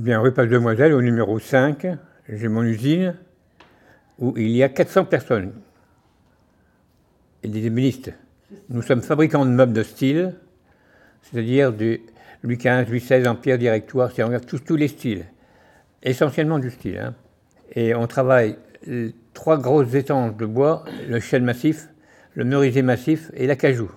Eh bien, rue Passe-Demoiselle, au numéro 5, j'ai mon usine où il y a 400 personnes et des ébénistes. Nous sommes fabricants de meubles de style, c'est-à-dire du Louis XV, Louis XVI, Empire, Directoire, c'est tous, tous les styles, essentiellement du style. hein. Et on travaille euh, trois grosses étanges de bois, le chêne massif, le merisier massif et l'acajou.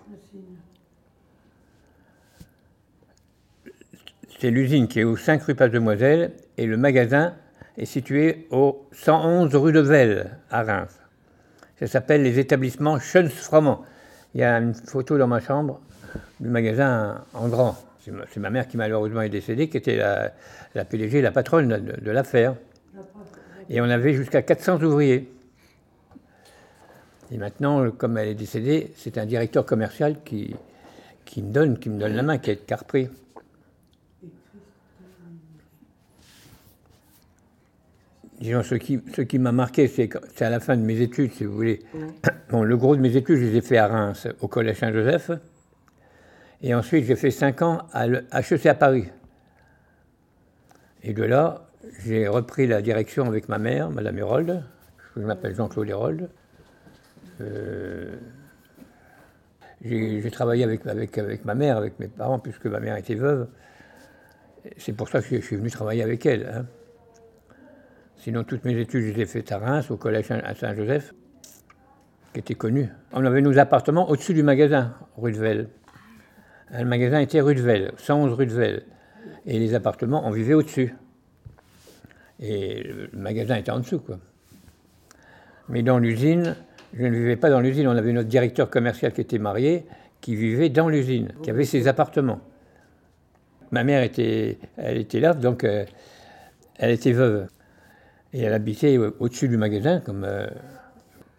C'est l'usine qui est au 5 rue Passe-Demoiselle et le magasin est situé au 111 rue de Velle à Reims. Ça s'appelle les établissements Schöns-Froment. Il y a une photo dans ma chambre du magasin en grand. C'est ma, mère qui malheureusement est décédée, qui était la, la PDG, la patronne de, l'affaire. Et on avait jusqu'à 400 ouvriers. Et maintenant, comme elle est décédée, c'est un directeur commercial qui, qui me donne, qui me donne la main, qui est Carpré. Disons, ce qui, ce qui m'a marqué, c'est à la fin de mes études, si vous voulez. Bon, le gros de mes études, je les ai fait à Reims, au Collège Saint-Joseph. Et ensuite, j'ai fait 5 ans à l'HEC à Paris. Et de là, j'ai repris la direction avec ma mère, Madame Hérold. Je m'appelle Jean-Claude Hérold. Euh, j'ai j'ai travaillé avec, avec, avec ma mère, avec mes parents, puisque ma mère était veuve. C'est pour ça que je suis venu travailler avec elle. hein. Sinon, toutes mes études, je les ai faites à Reims, au collège à Saint-Joseph, qui était connu. On avait nos appartements au-dessus du magasin, rue de Velle. Le magasin était rue de Velle, 111 rue de Velle. Et les appartements, on vivait au-dessus. Et le magasin était en dessous, quoi. Mais dans l'usine, je ne vivais pas dans l'usine. On avait notre directeur commercial qui était marié, qui vivait dans l'usine, qui avait ses appartements. Ma mère était, elle là, donc euh, elle était veuve. Et elle habitait au- au-dessus du magasin. Comme, euh,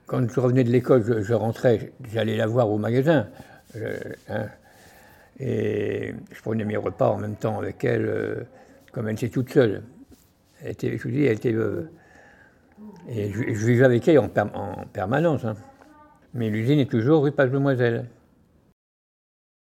quand je revenais de l'école, je, rentrais, j'allais la voir au magasin. Hein. et je prenais mes repas en même temps avec elle, euh, comme elle était toute seule. Elle était, je vous dis, elle était veuve. Et je, vivais avec elle en permanence. hein. Mais l'usine est toujours rue Passe-Demoiselle.